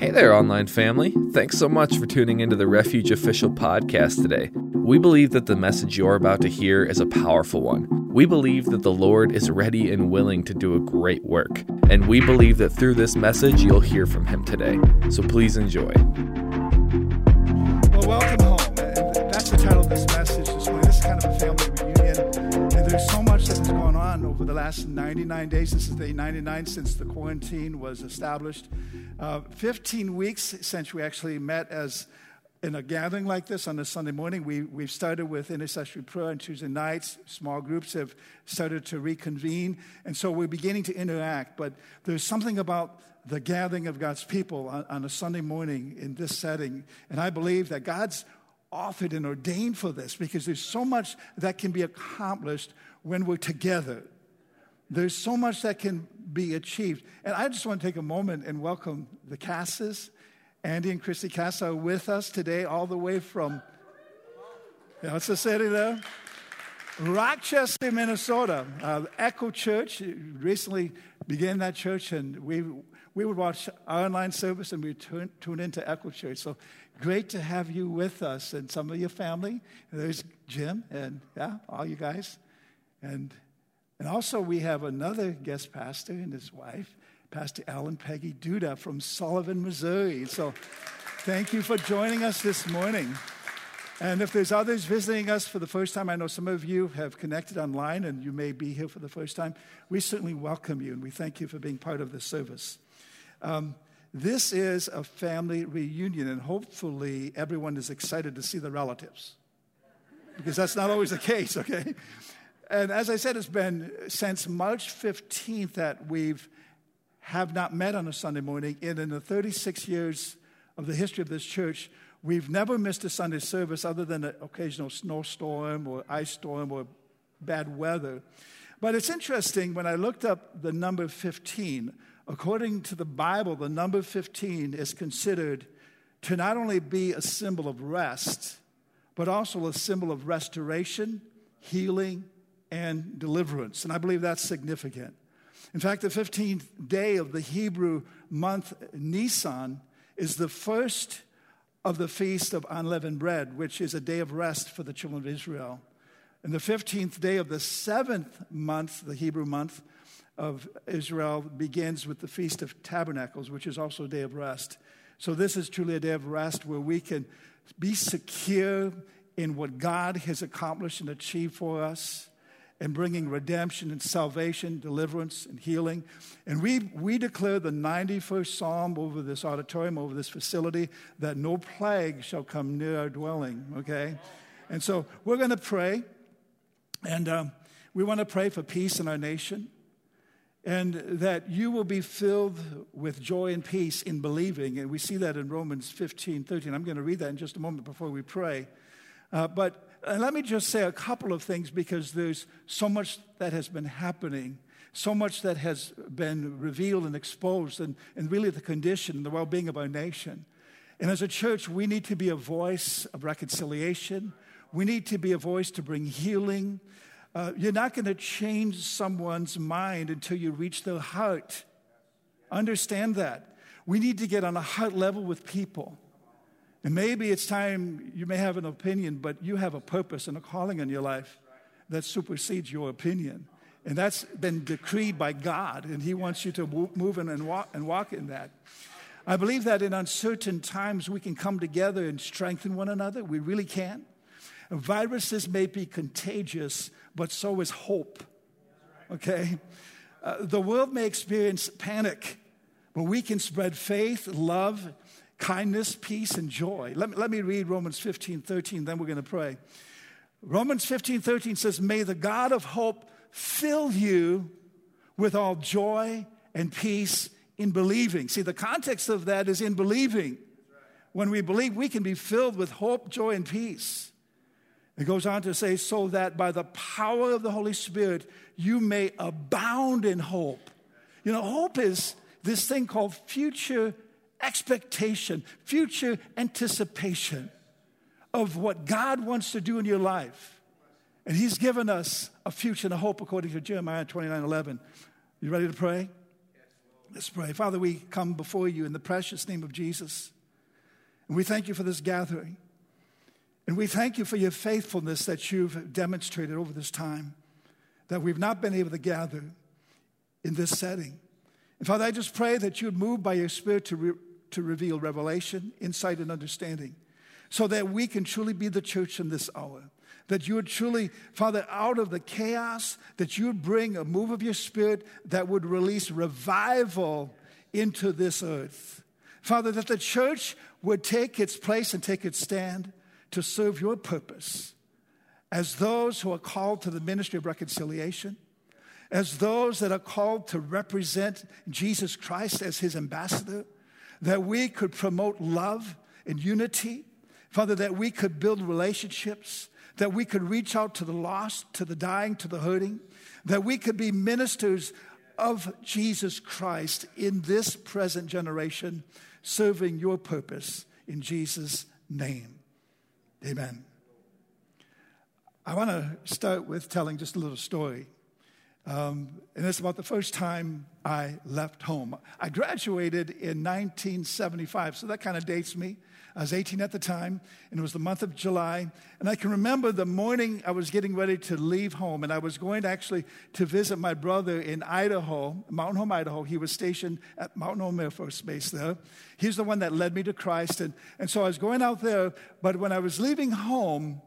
Hey there, online family. Thanks so much for tuning into the Refuge Official podcast today. We believe that the message you're about to hear is a powerful one. We believe that the Lord is ready and willing to do a great work, and we believe that through this message you'll hear from Him today. So please enjoy. The last 99 days. This is day 99 since the quarantine was established. Uh, 15 weeks since we actually met as in a gathering like this on a Sunday morning. We, we've started with intercessory prayer on Tuesday nights. Small groups have started to reconvene. And so we're beginning to interact. But there's something about the gathering of God's people on, on a Sunday morning in this setting. And I believe that God's authored and ordained for this because there's so much that can be accomplished when we're together. There's so much that can be achieved. And I just want to take a moment and welcome the Casses Andy and Christy Cass are with us today, all the way from, what's the city there? Rochester, Minnesota. Uh, Echo Church recently began that church, and we, we would watch our online service and we tune, tune into Echo Church. So great to have you with us and some of your family. There's Jim and yeah, all you guys. And, and also, we have another guest pastor and his wife. Pastor Alan Peggy Duda from Sullivan, Missouri. So thank you for joining us this morning. And if there's others visiting us for the first time, I know some of you have connected online and you may be here for the first time. We certainly welcome you and we thank you for being part of the service. Um, this is a family reunion, and hopefully, everyone is excited to see the relatives because that's not always the case, okay? And as I said, it's been since March 15th that we've have not met on a Sunday morning. And in the 36 years of the history of this church, we've never missed a Sunday service other than an occasional snowstorm or ice storm or bad weather. But it's interesting when I looked up the number 15, according to the Bible, the number 15 is considered to not only be a symbol of rest, but also a symbol of restoration, healing, and deliverance. And I believe that's significant. In fact, the 15th day of the Hebrew month Nisan is the first of the feast of unleavened bread, which is a day of rest for the children of Israel. And the 15th day of the seventh month, the Hebrew month of Israel, begins with the Feast of Tabernacles, which is also a day of rest. So, this is truly a day of rest where we can be secure in what God has accomplished and achieved for us and bringing redemption and salvation, deliverance and healing. And we, we declare the 91st Psalm over this auditorium, over this facility, that no plague shall come near our dwelling, okay? And so we're going to pray, and um, we want to pray for peace in our nation, and that you will be filled with joy and peace in believing. And we see that in Romans 15, 13. I'm going to read that in just a moment before we pray. Uh, but and let me just say a couple of things because there's so much that has been happening, so much that has been revealed and exposed, and, and really the condition and the well being of our nation. And as a church, we need to be a voice of reconciliation. We need to be a voice to bring healing. Uh, you're not going to change someone's mind until you reach their heart. Understand that. We need to get on a heart level with people. And maybe it's time you may have an opinion, but you have a purpose and a calling in your life that supersedes your opinion. And that's been decreed by God, and He wants you to move in and walk, and walk in that. I believe that in uncertain times we can come together and strengthen one another. We really can. Viruses may be contagious, but so is hope. Okay? Uh, the world may experience panic, but we can spread faith, love, kindness, peace, and joy. Let me, let me read Romans 15 13, then we're going to pray. Romans 15 13 says, May the God of hope fill you with all joy and peace in believing. See, the context of that is in believing. When we believe, we can be filled with hope, joy, and peace. It goes on to say, so that by the power of the Holy Spirit, you may abound in hope. You know, hope is this thing called future expectation, future anticipation of what God wants to do in your life. And He's given us a future and a hope according to Jeremiah 29 11. You ready to pray? Let's pray. Father, we come before you in the precious name of Jesus. And we thank you for this gathering. And we thank you for your faithfulness that you've demonstrated over this time, that we've not been able to gather in this setting. And Father, I just pray that you would move by your Spirit to, re- to reveal revelation, insight, and understanding so that we can truly be the church in this hour. That you would truly, Father, out of the chaos, that you would bring a move of your spirit that would release revival into this earth. Father, that the church would take its place and take its stand to serve your purpose as those who are called to the ministry of reconciliation, as those that are called to represent Jesus Christ as his ambassador, that we could promote love and unity, Father, that we could build relationships, that we could reach out to the lost, to the dying, to the hurting, that we could be ministers of Jesus Christ in this present generation, serving your purpose in Jesus' name. Amen. I want to start with telling just a little story. Um, and it's about the first time I left home. I graduated in 1975, so that kind of dates me. I was 18 at the time, and it was the month of July. And I can remember the morning I was getting ready to leave home, and I was going to actually to visit my brother in Idaho, Mountain Home, Idaho. He was stationed at Mountain Home Air Force Base there. He's the one that led me to Christ. And, and so I was going out there, but when I was leaving home,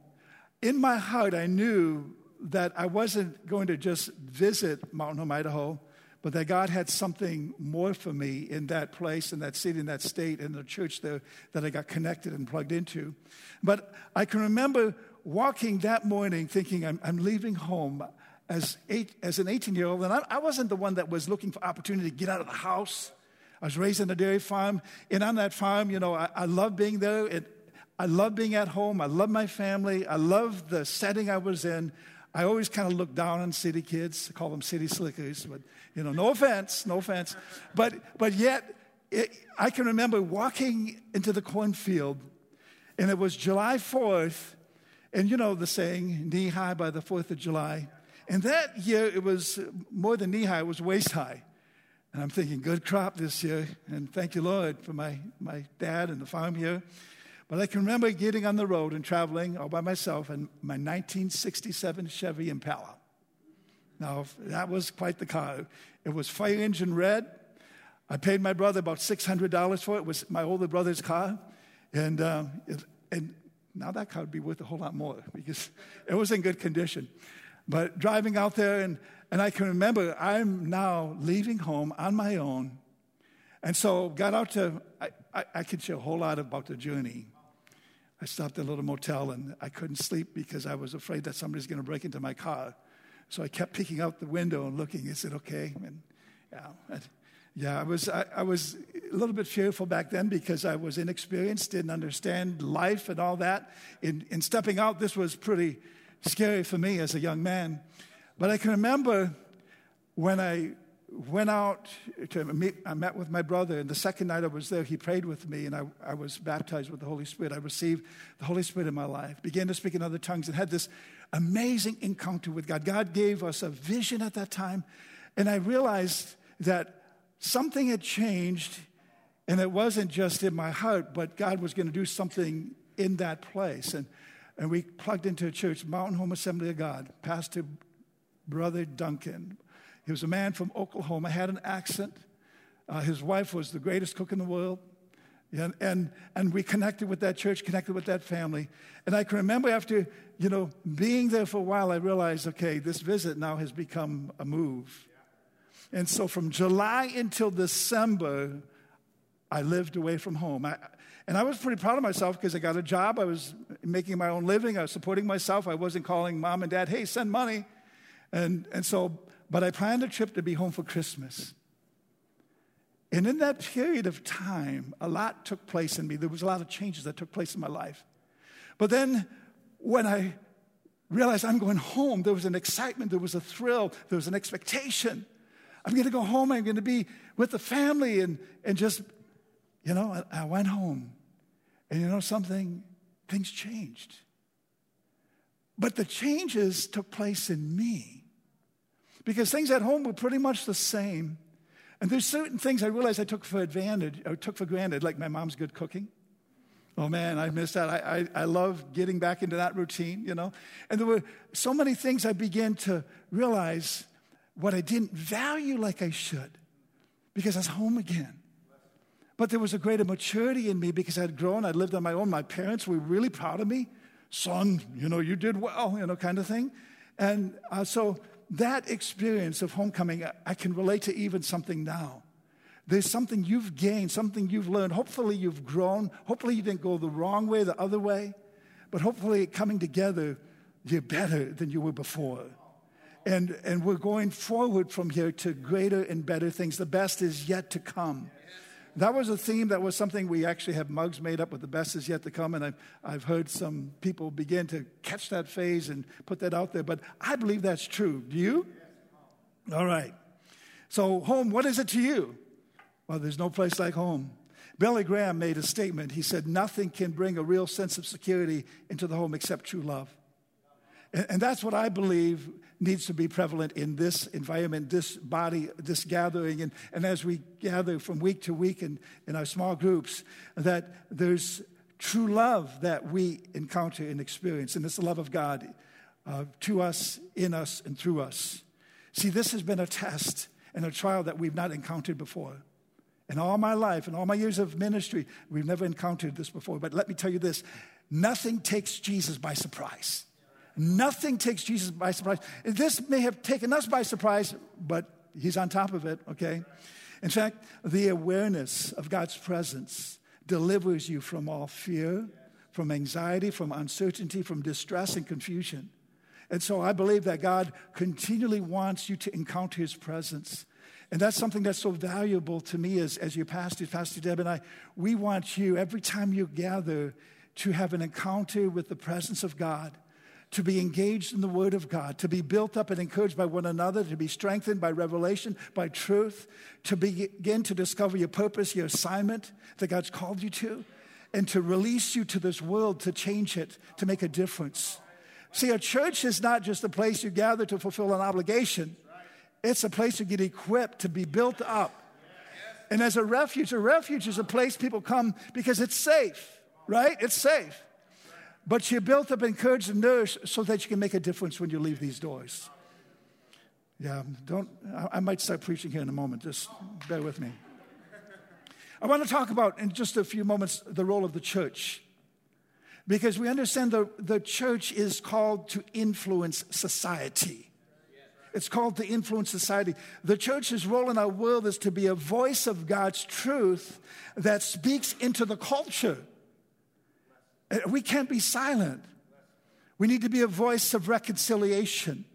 in my heart, I knew that I wasn't going to just visit Mountain Home, Idaho but that God had something more for me in that place, in that city, in that state, in the church there that I got connected and plugged into. But I can remember walking that morning thinking, I'm, I'm leaving home as, eight, as an 18 year old, and I, I wasn't the one that was looking for opportunity to get out of the house. I was raised on a dairy farm, and on that farm, you know, I, I love being there. It, I love being at home. I love my family. I love the setting I was in. I always kind of look down on city kids, I call them city slickers, but you know, no offense, no offense. But, but yet, it, I can remember walking into the cornfield, and it was July 4th, and you know the saying, knee high by the 4th of July. And that year, it was more than knee high, it was waist high. And I'm thinking, good crop this year, and thank you, Lord, for my, my dad and the farm here. But I can remember getting on the road and traveling all by myself in my 1967 Chevy Impala. Now, that was quite the car. It was fire engine red. I paid my brother about $600 for it. It was my older brother's car. And, um, it, and now that car would be worth a whole lot more because it was in good condition. But driving out there, and, and I can remember I'm now leaving home on my own. And so got out to, I, I, I could share a whole lot about the journey. I stopped at a little motel and I couldn't sleep because I was afraid that somebody's going to break into my car. So I kept peeking out the window and looking. Is it okay? And yeah, yeah, I was I, I, was a little bit fearful back then because I was inexperienced, didn't understand life and all that. In, in stepping out, this was pretty scary for me as a young man. But I can remember when I went out to meet, I met with my brother, and the second night I was there, he prayed with me, and I, I was baptized with the Holy Spirit. I received the Holy Spirit in my life, began to speak in other tongues, and had this amazing encounter with God. God gave us a vision at that time, and I realized that something had changed, and it wasn't just in my heart, but God was going to do something in that place. And, and we plugged into a church, Mountain Home Assembly of God, Pastor Brother Duncan, he was a man from Oklahoma, had an accent. Uh, his wife was the greatest cook in the world. And, and, and we connected with that church, connected with that family. And I can remember after, you know, being there for a while, I realized, okay, this visit now has become a move. And so from July until December, I lived away from home. I, and I was pretty proud of myself because I got a job. I was making my own living. I was supporting myself. I wasn't calling mom and dad, hey, send money. And, and so but I planned a trip to be home for Christmas. And in that period of time, a lot took place in me. There was a lot of changes that took place in my life. But then when I realized I'm going home, there was an excitement, there was a thrill, there was an expectation. I'm going to go home, I'm going to be with the family, and, and just, you know, I, I went home. And you know something? Things changed. But the changes took place in me because things at home were pretty much the same. And there's certain things I realized I took for advantage, or took for granted, like my mom's good cooking. Oh man, I missed that. I, I, I love getting back into that routine, you know. And there were so many things I began to realize what I didn't value like I should because I was home again. But there was a greater maturity in me because I had grown. I'd lived on my own. My parents were really proud of me. Son, you know, you did well, you know, kind of thing. And uh, so that experience of homecoming, I can relate to even something now. There's something you've gained, something you've learned. Hopefully, you've grown. Hopefully, you didn't go the wrong way, the other way. But hopefully, coming together, you're better than you were before. And, and we're going forward from here to greater and better things. The best is yet to come. That was a theme that was something we actually have mugs made up with the best is yet to come. And I've, I've heard some people begin to catch that phase and put that out there. But I believe that's true. Do you? All right. So, home, what is it to you? Well, there's no place like home. Billy Graham made a statement. He said, Nothing can bring a real sense of security into the home except true love. And, and that's what I believe needs to be prevalent in this environment, this body, this gathering. And, and as we gather from week to week in, in our small groups, that there's true love that we encounter and experience. And it's the love of God uh, to us, in us, and through us. See, this has been a test and a trial that we've not encountered before. In all my life, in all my years of ministry, we've never encountered this before. But let me tell you this nothing takes Jesus by surprise. Nothing takes Jesus by surprise. This may have taken us by surprise, but he's on top of it, okay? In fact, the awareness of God's presence delivers you from all fear, from anxiety, from uncertainty, from distress and confusion. And so I believe that God continually wants you to encounter his presence. And that's something that's so valuable to me as, as your pastor, Pastor Deb and I. We want you, every time you gather, to have an encounter with the presence of God, to be engaged in the Word of God, to be built up and encouraged by one another, to be strengthened by revelation, by truth, to begin to discover your purpose, your assignment that God's called you to, and to release you to this world to change it, to make a difference. See, a church is not just a place you gather to fulfill an obligation. It's a place you get equipped, to be built up. And as a refuge, a refuge is a place people come because it's safe, right? It's safe. But you're built up, encouraged, and nourished so that you can make a difference when you leave these doors. Yeah, don't, I might start preaching here in a moment. Just bear with me. I want to talk about, in just a few moments, the role of the church. Because we understand the, the church is called to influence society. It's called to influence society. The church's role in our world is to be a voice of God's truth that speaks into the culture. Uh, we can't be silent. We need to be a voice of reconciliation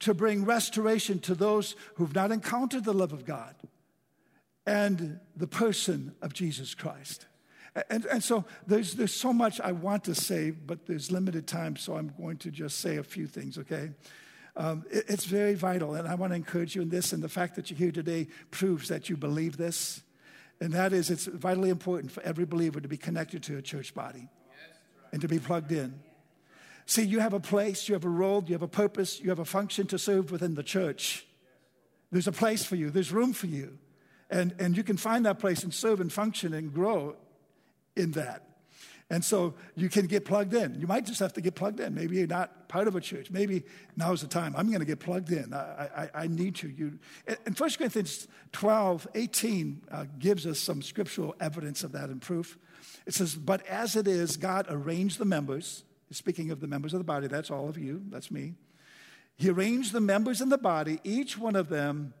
to bring restoration to those who've not encountered the love of God and the person of Jesus Christ. And, and so there's, there's so much I want to say, but there's limited time, so I'm going to just say a few things, okay? Um, it, it's very vital, and I want to encourage you in this. And the fact that you're here today proves that you believe this. And that is, it's vitally important for every believer to be connected to a church body and to be plugged in. See, you have a place, you have a role, you have a purpose, you have a function to serve within the church. There's a place for you, there's room for you. And, and you can find that place and serve and function and grow in that. And so you can get plugged in. You might just have to get plugged in. Maybe you're not part of a church. Maybe now's the time. I'm going to get plugged in. I, I, I need to. You, and 1 Corinthians 12, 18 uh, gives us some scriptural evidence of that and proof. It says, But as it is, God arranged the members. Speaking of the members of the body, that's all of you, that's me. He arranged the members in the body, each one of them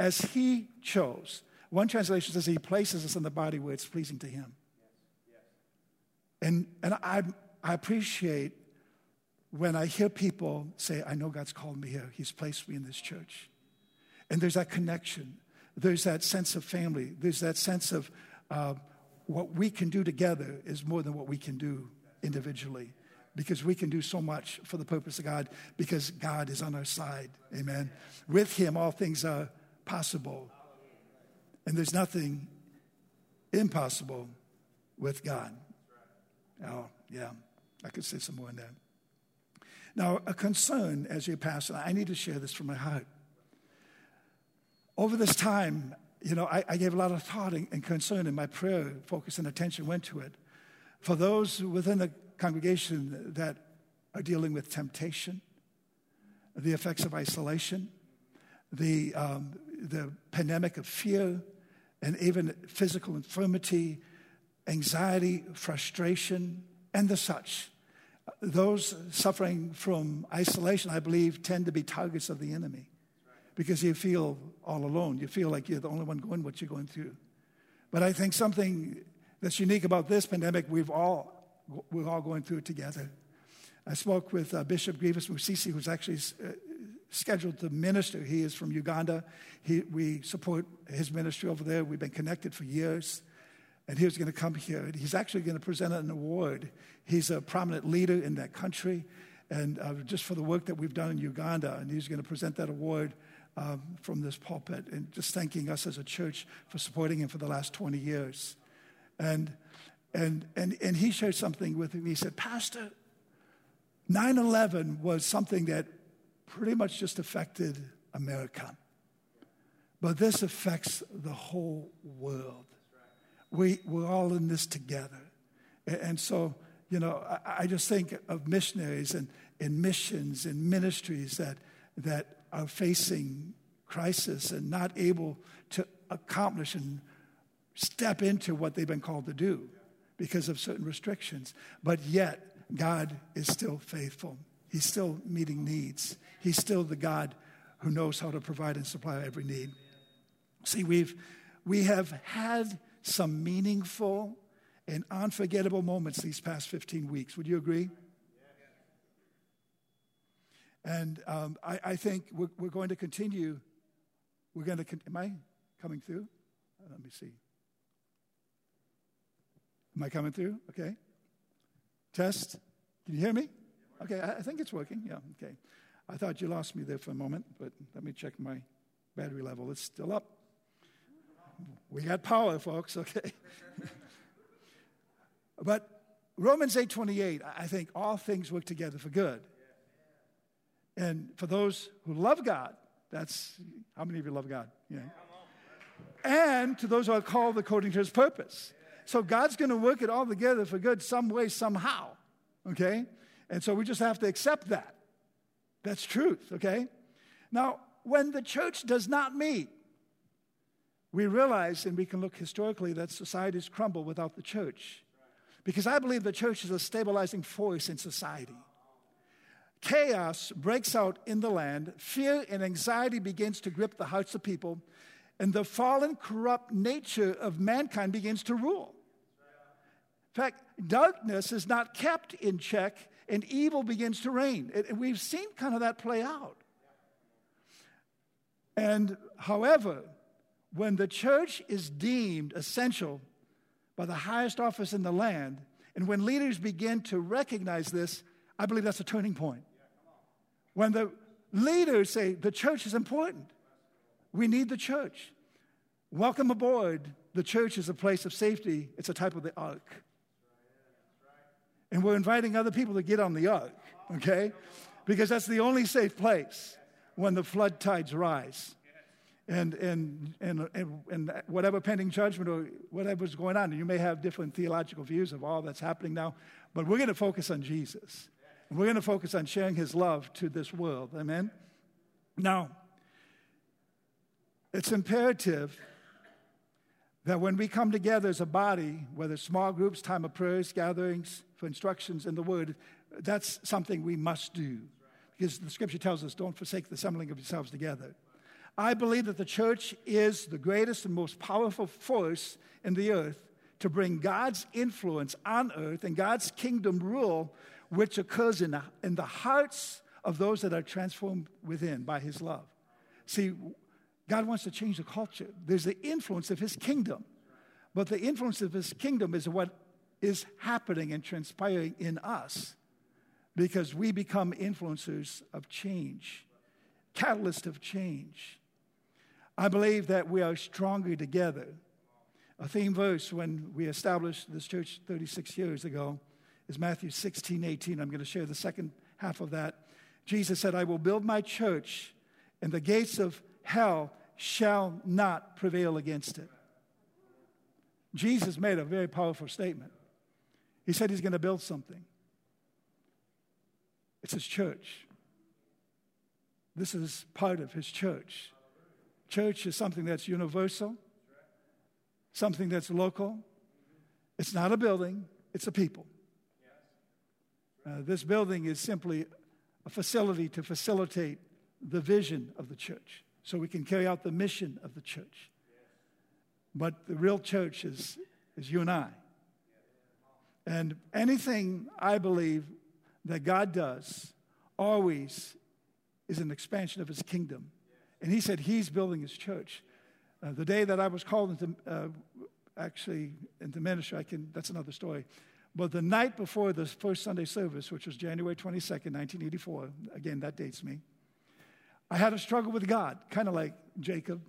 as He chose. One translation says He places us in the body where it's pleasing to Him. And, and I, I appreciate when I hear people say, I know God's called me here, He's placed me in this church. And there's that connection, there's that sense of family, there's that sense of uh, what we can do together is more than what we can do individually. Because we can do so much for the purpose of God, because God is on our side. Amen. With Him, all things are possible. And there's nothing impossible with God. Oh, yeah, I could say some more on that. Now, a concern as your pastor, I need to share this from my heart. Over this time, you know, I, I, gave a lot of thought and, and concern, and my prayer focus and attention went to it. For those within the congregation that are dealing with temptation, the effects of isolation, the, um, the pandemic of fear, and even physical infirmity, anxiety, frustration, and the such. Those suffering from isolation, I believe, tend to be targets of the enemy because you feel all alone. You feel like you're the only one going what you're going through. But I think something that's unique about this pandemic, we've all, we're all going through it together. I spoke with uh, Bishop Grievous Musisi, who's actually uh, scheduled to minister. He is from Uganda. He, we support his ministry over there. We've been connected for years. And he was going to come here. He's actually going to present an award. He's a prominent leader in that country, and uh, just for the work that we've done in Uganda. And he's going to present that award um, from this pulpit and just thanking us as a church for supporting him for the last 20 years. And, and, and, and he shared something with me. He said, Pastor, 9 11 was something that pretty much just affected America. But this affects the whole world. We, we're all in this together. And so, you know, I, I just think of missionaries and, and missions and ministries that, that are facing crisis and not able to accomplish and step into what they've been called to do because of certain restrictions. But yet, God is still faithful. He's still meeting needs. He's still the God who knows how to provide and supply every need. See, we've, we have had some meaningful and unforgettable moments these past 15 weeks. Would you agree? And um, I, I, think we're, we're, going to continue. We're going to, con- am I coming through? Let me see. Am I coming through? Okay. Test. Can you hear me? Okay, I, I think it's working. Yeah, okay. I thought you lost me there for a moment, but let me check my battery level. It's still up. We got power, folks, okay. but Romans 8:28, I think all things work together for good. And for those who love God, that's how many of you love God? Yeah. And to those who are called according to his purpose. So God's going to work it all together for good some way, somehow. Okay? And so we just have to accept that. That's truth, okay? Now, when the church does not meet, we realize, and we can look historically, that societies crumble without the church. Because I believe the church is a stabilizing force in society. Chaos breaks out in the land, fear and anxiety begins to grip the hearts of people, and the fallen, corrupt nature of mankind begins to rule. In fact, darkness is not kept in check, and evil begins to reign. We've seen kind of that play out. And however, when the church is deemed essential by the highest office in the land, and when leaders begin to recognize this, I believe that's a turning point. When the leaders say the church is important, we need the church. Welcome aboard. The church is a place of safety, it's a type of the ark. And we're inviting other people to get on the ark, okay? Because that's the only safe place when the flood tides rise. And, and, and, and, and whatever pending judgment or whatever's going on, you may have different theological views of all that's happening now, but we're going to focus on Jesus. We're going to focus on sharing his love to this world. Amen? Now, it's imperative that when we come together as a body, whether small groups, time of prayers, gatherings for instructions in the Word, that's something we must do. Because the scripture tells us, don't forsake the assembling of yourselves together. I believe that the church is the greatest and most powerful force in the earth to bring God's influence on earth and God's kingdom rule, which occurs in the, in the hearts of those that are transformed within by His love. See, God wants to change the culture. There's the influence of his kingdom. But the influence of his kingdom is what is happening and transpiring in us because we become influencers of change, catalyst of change. I believe that we are stronger together. A theme verse when we established this church 36 years ago is Matthew 16, 18. I'm going to share the second half of that. Jesus said, I will build my church, and the gates of hell shall not prevail against it. Jesus made a very powerful statement. He said he's going to build something. It's his church. This is part of his church. Church is something that's universal, something that's local. It's not a building, it's a people. Uh, this building is simply a facility to facilitate the vision of the church so we can carry out the mission of the church. But the real church is, is you and I. And anything I believe that God does always is an expansion of his kingdom. And he said he's building his church. Uh, the day that I was called into, uh, actually, into ministry, I can, that's another story. But the night before the first Sunday service, which was January 22nd, 1984, again, that dates me, I had a struggle with God, kind of like Jacob.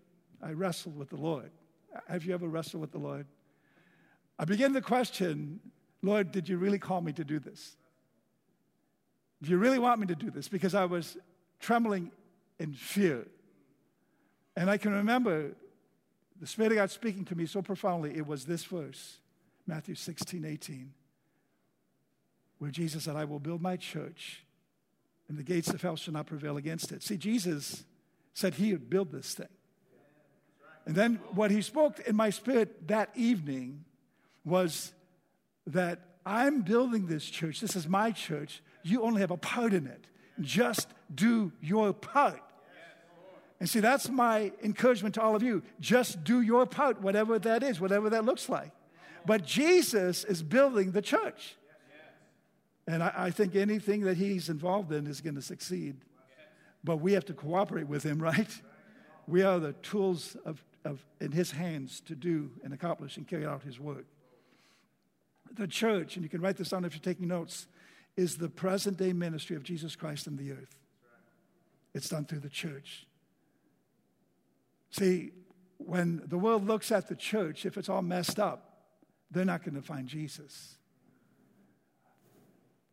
I wrestled with the Lord. Have you ever wrestled with the Lord? I began to question, Lord, did you really call me to do this? Do you really want me to do this? Because I was trembling in fear. And I can remember the Spirit of God speaking to me so profoundly. It was this verse, Matthew 16, 18 where Jesus said, I will build my church, and the gates of hell shall not prevail against it. See, Jesus said he would build this thing. And then what he spoke in my spirit that evening was that I'm building this church. This is my church. You only have a part in it. Just do your part. And see, that's my encouragement to all of you. Just do your part, whatever that is, whatever that looks like. But Jesus is building the church. And I, I think anything that he's involved in is going to succeed. But we have to cooperate with him, right? We are the tools of, of, in his hands to do and accomplish and carry out his work. The church, and you can write this down if you're taking notes, is the present day ministry of Jesus Christ in the earth. It's done through the church. See, when the world looks at the church, if it's all messed up, they're not going to find Jesus.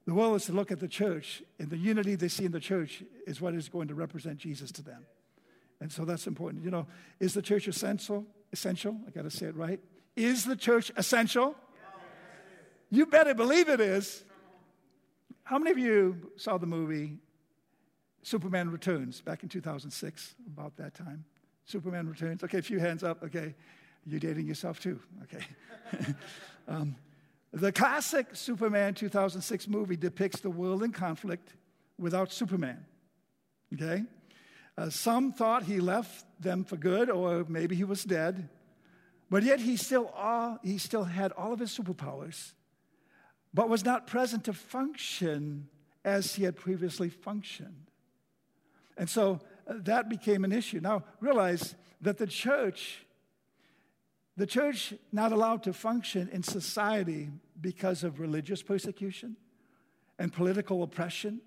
The world is to look at the church, and the unity they see in the church is what is going to represent Jesus to them. And so that's important. You know, is the church essential? Essential? I got to say it right. Is the church essential? You better believe it is. How many of you saw the movie Superman Returns back in 2006, about that time? Superman Returns. Okay, a few hands up. Okay, you're dating yourself too. Okay. um, the classic Superman 2006 movie depicts the world in conflict without Superman. Okay? Uh, some thought he left them for good, or maybe he was dead. But yet he still, all, he still had all of his superpowers, but was not present to function as he had previously functioned. And so uh, that became an issue. Now, realize that the church the church not allowed to function in society because of religious persecution and political oppression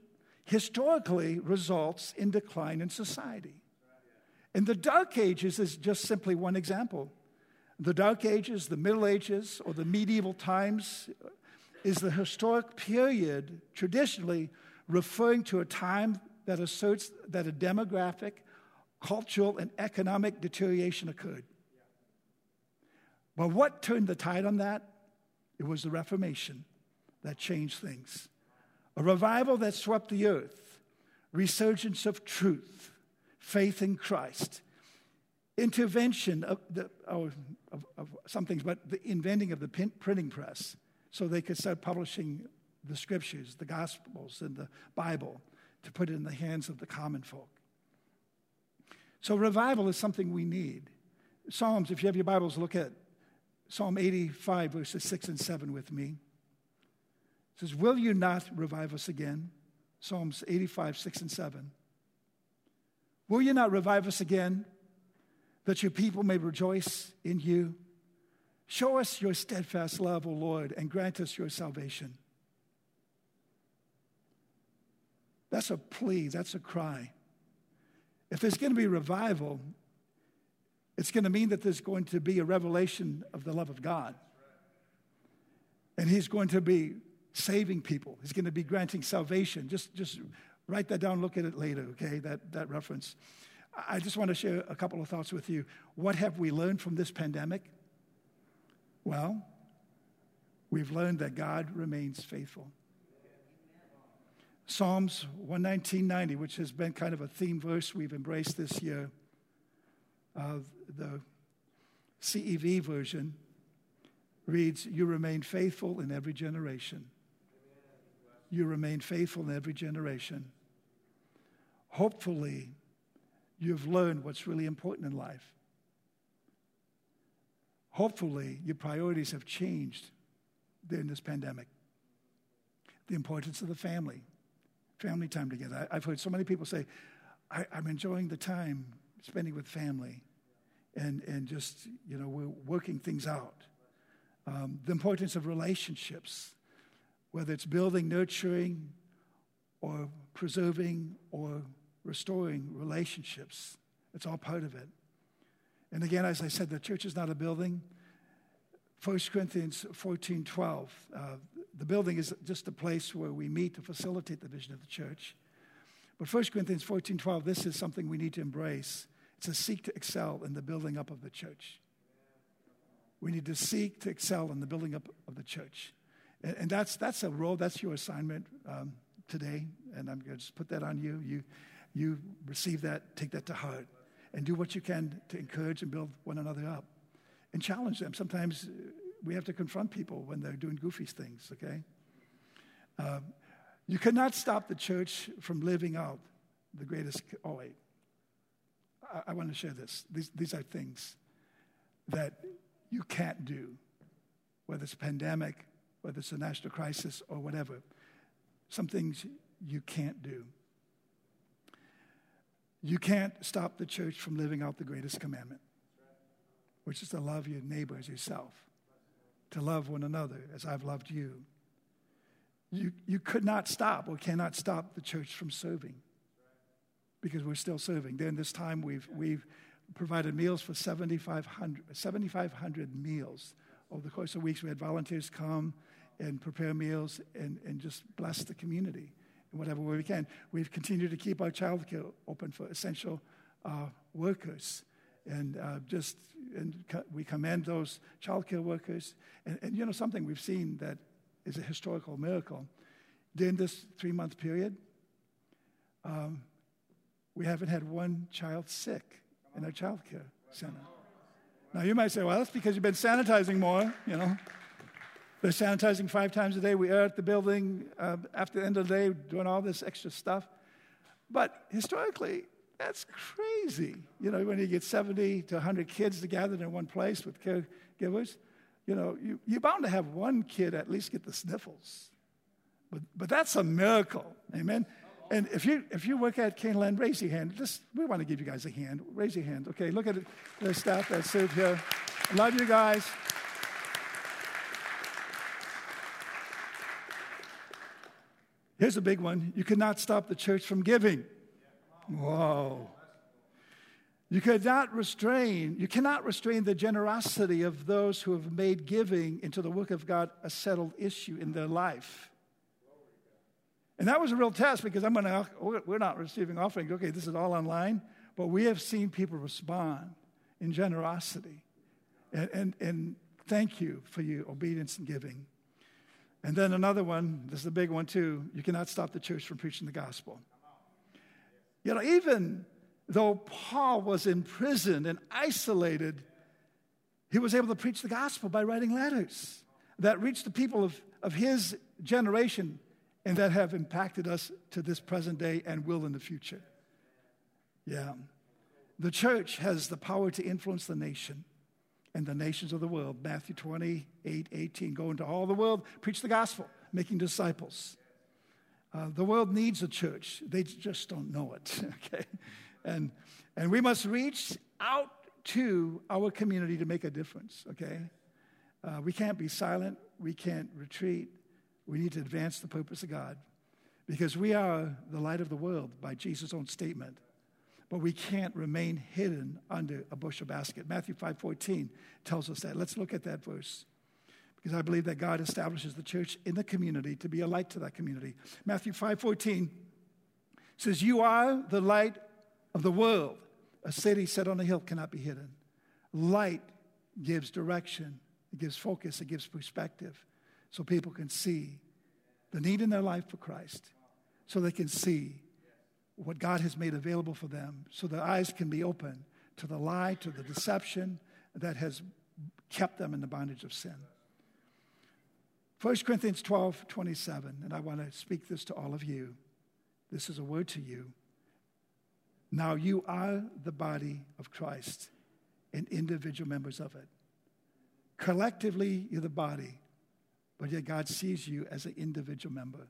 historically results in decline in society. And the Dark Ages is just simply one example. The Dark Ages, the Middle Ages, or the medieval times is the historic period traditionally referring to a time that asserts that a demographic, cultural, and economic deterioration occurred. But what turned the tide on that? It was the Reformation that changed things. A revival that swept the earth, resurgence of truth, faith in Christ, intervention of, the, of, of, of some things, but the inventing of the printing press so they could start publishing the scriptures, the gospels, and the Bible to put it in the hands of the common folk. So, revival is something we need. Psalms, if you have your Bibles, look at Psalm 85, verses 6 and 7 with me. It says, Will you not revive us again? Psalms 85, 6 and 7. Will you not revive us again, that your people may rejoice in you? Show us your steadfast love, O Lord, and grant us your salvation. That's a plea, that's a cry. If there's going to be revival, it's going to mean that there's going to be a revelation of the love of God. And He's going to be saving people, He's going to be granting salvation. Just, just write that down, look at it later, okay? That, that reference. I just want to share a couple of thoughts with you. What have we learned from this pandemic? Well, we've learned that God remains faithful. Psalms 119.90, which has been kind of a theme verse we've embraced this year, uh, the CEV version reads, You remain faithful in every generation. You remain faithful in every generation. Hopefully, you've learned what's really important in life. Hopefully, your priorities have changed during this pandemic. The importance of the family, family time together. I, have heard so many people say, I, am enjoying the time spending with family and, and just, you know, we're working things out. Um, the importance of relationships, whether it's building, nurturing, or preserving, or restoring relationships. It's all part of it. And again, as I said, the church is not a building. 1 Corinthians 14 12. Uh, the building is just a place where we meet to facilitate the vision of the church. But 1 Corinthians 14 12, this is something we need to embrace. To seek to excel in the building up of the church. We need to seek to excel in the building up of the church. And, and that's, that's a role, that's your assignment um, today. And I'm going to just put that on you. You, you receive that, take that to heart, and do what you can to encourage and build one another up and challenge them. Sometimes uh, we have to confront people when they're doing goofy things, okay? Um, you cannot stop the church from living out the greatest. Oh, wait. I, I want to share this. These, these are things that you can't do, whether it's a pandemic, whether it's a national crisis, or whatever. Some things you can't do. You can't stop the church from living out the greatest commandment, which is to love your neighbor as yourself, to love one another as I've loved you. You, you could not stop or cannot stop the church from serving because we're still serving. During this time, we've, we've provided meals for 7,500 7, meals. Over the course of weeks, we had volunteers come and prepare meals and, and just bless the community in whatever way we can. We've continued to keep our childcare open for essential uh, workers. And uh, just, and co- we commend those childcare workers. And, and, you know, something we've seen that is a historical miracle. During this three month period, um, we haven't had one child sick in our child care center. Now, you might say, well, that's because you've been sanitizing more, you know. They're sanitizing five times a day. We air at the building uh, after the end of the day doing all this extra stuff. But historically, that's crazy. You know, when you get 70 to 100 kids together in one place with caregivers, you know, you, you're bound to have one kid at least get the sniffles. But, but that's a miracle. Amen. And if you if you work at Cane Land, raise your hand. Just we want to give you guys a hand. Raise your hand. Okay, look at the staff that serve here. Love you guys. Here's a big one. You cannot stop the church from giving. Whoa. You cannot restrain, you cannot restrain the generosity of those who have made giving into the work of God a settled issue in their life. And that was a real test because I'm to, we're not receiving offerings. Okay, this is all online, but we have seen people respond in generosity. And, and, and thank you for your obedience and giving. And then another one, this is a big one too. You cannot stop the church from preaching the gospel. You know, even though Paul was in prison and isolated, he was able to preach the gospel by writing letters that reached the people of, of his generation and that have impacted us to this present day and will in the future. Yeah. The church has the power to influence the nation and the nations of the world. Matthew 28 18. Go into all the world, preach the gospel, making disciples. Uh, the world needs a church, they just don't know it. okay? And, and we must reach out to our community to make a difference, okay? Uh, we can't be silent, we can't retreat, we need to advance the purpose of God because we are the light of the world by Jesus' own statement. But we can't remain hidden under a bushel basket. Matthew 5:14 tells us that. Let's look at that verse. Because I believe that God establishes the church in the community to be a light to that community. Matthew 5:14 says, "You are the light of the world. A city set on a hill cannot be hidden. Light gives direction, it gives focus, it gives perspective so people can see the need in their life for Christ, so they can see what God has made available for them, so their eyes can be open to the lie, to the deception that has kept them in the bondage of sin. 1 Corinthians 12, 27, and I want to speak this to all of you. This is a word to you. Now you are the body of Christ and individual members of it. Collectively, you're the body, but yet God sees you as an individual member.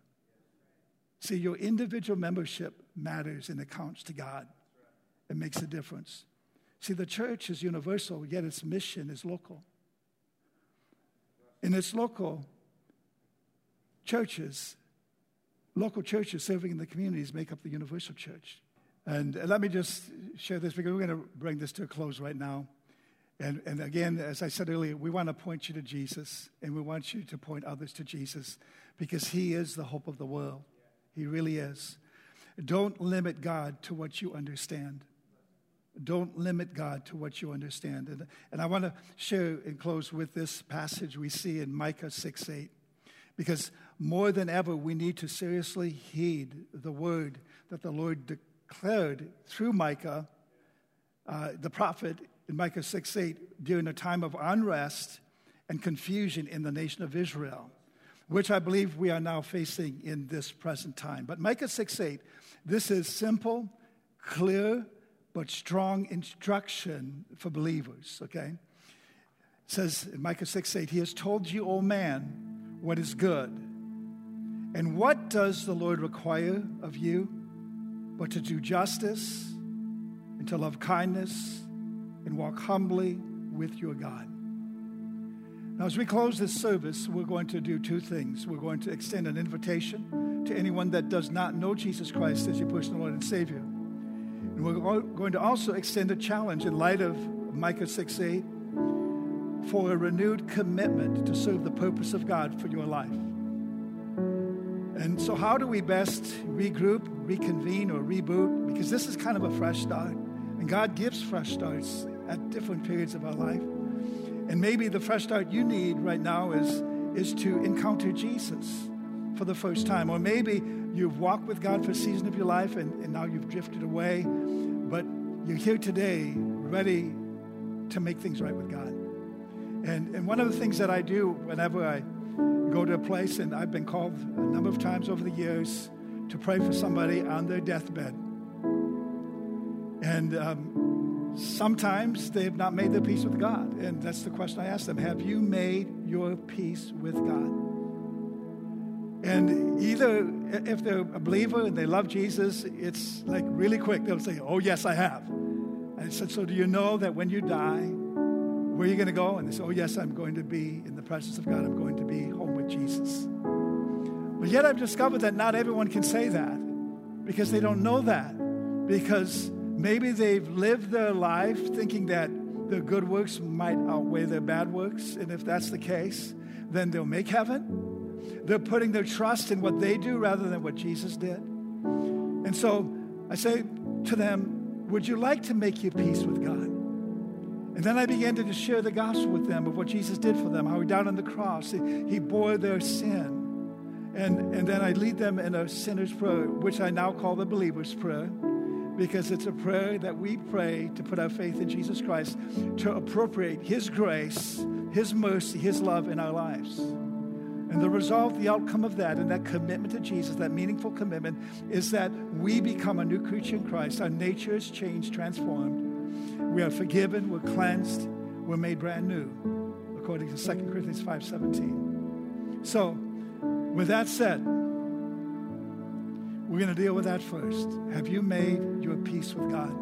See, your individual membership matters and it counts to God. It makes a difference. See, the church is universal, yet its mission is local. In its local churches, local churches serving in the communities make up the universal church. And let me just share this because we're going to bring this to a close right now. And, and again, as I said earlier, we want to point you to Jesus, and we want you to point others to Jesus because He is the hope of the world. He really is. Don't limit God to what you understand. Don't limit God to what you understand. And, and I want to share and close with this passage we see in Micah 6 8. Because more than ever, we need to seriously heed the word that the Lord declared through Micah, uh, the prophet, in Micah 6 8 during a time of unrest and confusion in the nation of Israel, which I believe we are now facing in this present time. But Micah 6 8, this is simple, clear, but strong instruction for believers, okay? It says in Micah 6 8, He has told you, O man, what is good. And what does the Lord require of you? But to do justice and to love kindness and walk humbly with your God. Now, as we close this service, we're going to do two things. We're going to extend an invitation to anyone that does not know Jesus Christ as your personal Lord and Savior. And we're going to also extend a challenge in light of Micah 6 8 for a renewed commitment to serve the purpose of God for your life. And so, how do we best regroup, reconvene, or reboot? Because this is kind of a fresh start. And God gives fresh starts at different periods of our life. And maybe the fresh start you need right now is, is to encounter Jesus for the first time. Or maybe you've walked with God for a season of your life and, and now you've drifted away, but you're here today ready to make things right with God. And, and one of the things that I do whenever I go to a place, and I've been called a number of times over the years to pray for somebody on their deathbed. And um, Sometimes they have not made their peace with God. And that's the question I ask them Have you made your peace with God? And either if they're a believer and they love Jesus, it's like really quick. They'll say, Oh, yes, I have. And I said, So do you know that when you die, where are you going to go? And they say, Oh, yes, I'm going to be in the presence of God. I'm going to be home with Jesus. But yet I've discovered that not everyone can say that because they don't know that. Because Maybe they've lived their life thinking that their good works might outweigh their bad works. And if that's the case, then they'll make heaven. They're putting their trust in what they do rather than what Jesus did. And so I say to them, Would you like to make your peace with God? And then I began to just share the gospel with them of what Jesus did for them, how he died on the cross. He bore their sin. And, and then I lead them in a sinner's prayer, which I now call the believer's prayer because it's a prayer that we pray to put our faith in Jesus Christ, to appropriate His grace, His mercy, His love in our lives. And the result, the outcome of that, and that commitment to Jesus, that meaningful commitment, is that we become a new creature in Christ. Our nature is changed, transformed. We are forgiven, we're cleansed, we're made brand new, according to 2 Corinthians 5.17. So, with that said, we're going to deal with that first. Have you made your peace with God?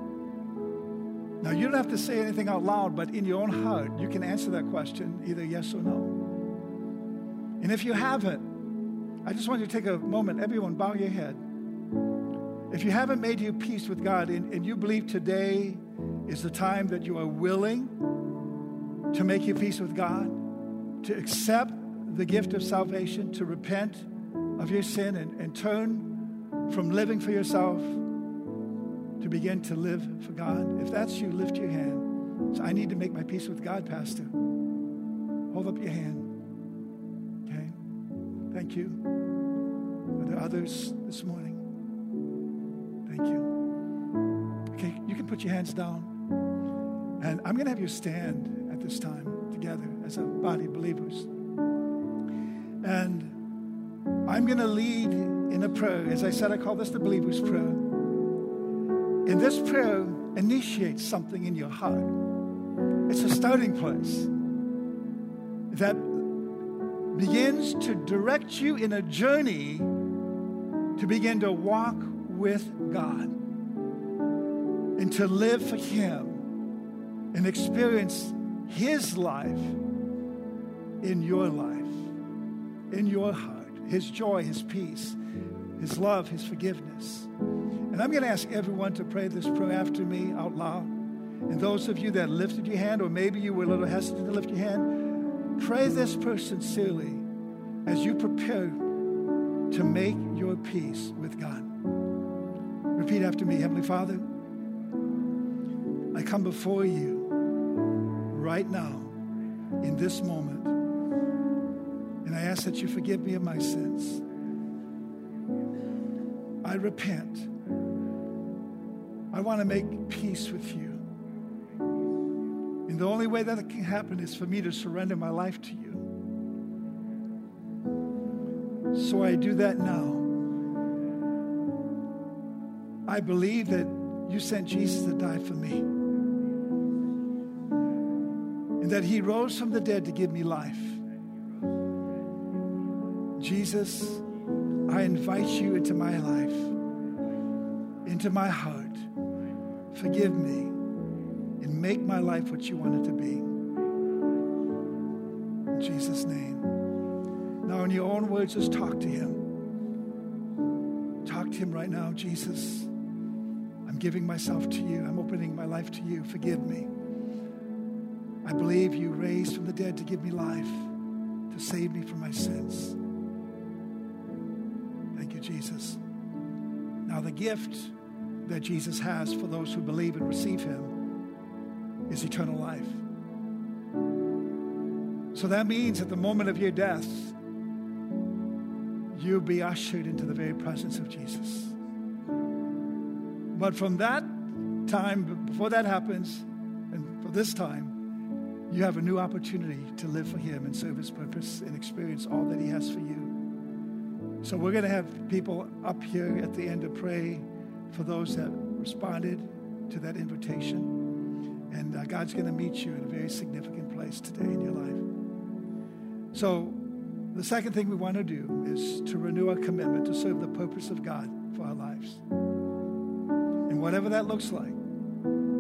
Now, you don't have to say anything out loud, but in your own heart, you can answer that question either yes or no. And if you haven't, I just want you to take a moment, everyone, bow your head. If you haven't made your peace with God and, and you believe today is the time that you are willing to make your peace with God, to accept the gift of salvation, to repent of your sin and, and turn from living for yourself to begin to live for God? If that's you, lift your hand. So I need to make my peace with God, Pastor. Hold up your hand. Okay? Thank you. Are there others this morning? Thank you. Okay, you can put your hands down. And I'm going to have you stand at this time together as a body of believers. And I'm going to lead in a prayer. As I said, I call this the believer's prayer. And this prayer initiates something in your heart. It's a starting place that begins to direct you in a journey to begin to walk with God and to live for Him and experience His life in your life, in your heart his joy, His peace, His love, His forgiveness. And I'm going to ask everyone to pray this prayer after me out loud. And those of you that lifted your hand, or maybe you were a little hesitant to lift your hand, pray this prayer sincerely as you prepare to make your peace with God. Repeat after me Heavenly Father, I come before you right now in this moment and I ask that you forgive me of my sins. I repent. I want to make peace with you. And the only way that can happen is for me to surrender my life to you. So I do that now. I believe that you sent Jesus to die for me. And that he rose from the dead to give me life. Jesus, I invite you into my life, into my heart. Forgive me and make my life what you want it to be. In Jesus' name. Now, in your own words, just talk to him. Talk to him right now, Jesus. I'm giving myself to you. I'm opening my life to you. Forgive me. I believe you raised from the dead to give me life, to save me from my sins. Jesus. Now, the gift that Jesus has for those who believe and receive him is eternal life. So that means at the moment of your death, you'll be ushered into the very presence of Jesus. But from that time, before that happens, and for this time, you have a new opportunity to live for Him and serve His purpose and experience all that He has for you. So we're going to have people up here at the end to pray for those that responded to that invitation. And uh, God's going to meet you in a very significant place today in your life. So the second thing we want to do is to renew our commitment to serve the purpose of God for our lives. And whatever that looks like.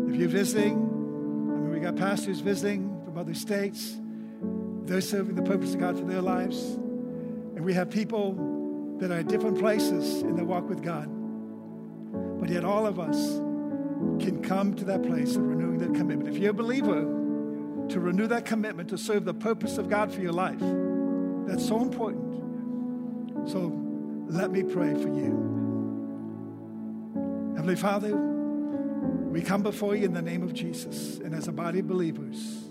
If you're visiting, I mean, we got pastors visiting from other states. They're serving the purpose of God for their lives. And we have people that are at different places in their walk with God. But yet, all of us can come to that place of renewing that commitment. If you're a believer, to renew that commitment to serve the purpose of God for your life, that's so important. So, let me pray for you. Heavenly Father, we come before you in the name of Jesus, and as a body of believers,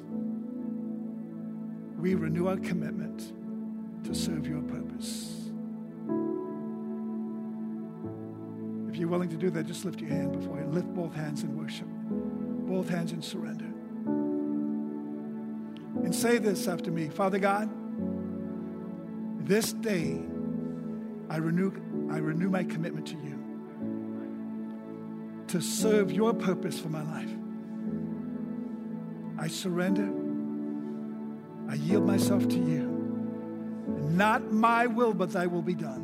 we renew our commitment to serve your purpose. You're willing to do that, just lift your hand before you. Lift both hands in worship, both hands in surrender. And say this after me Father God, this day I renew, I renew my commitment to you to serve your purpose for my life. I surrender. I yield myself to you. Not my will, but thy will be done.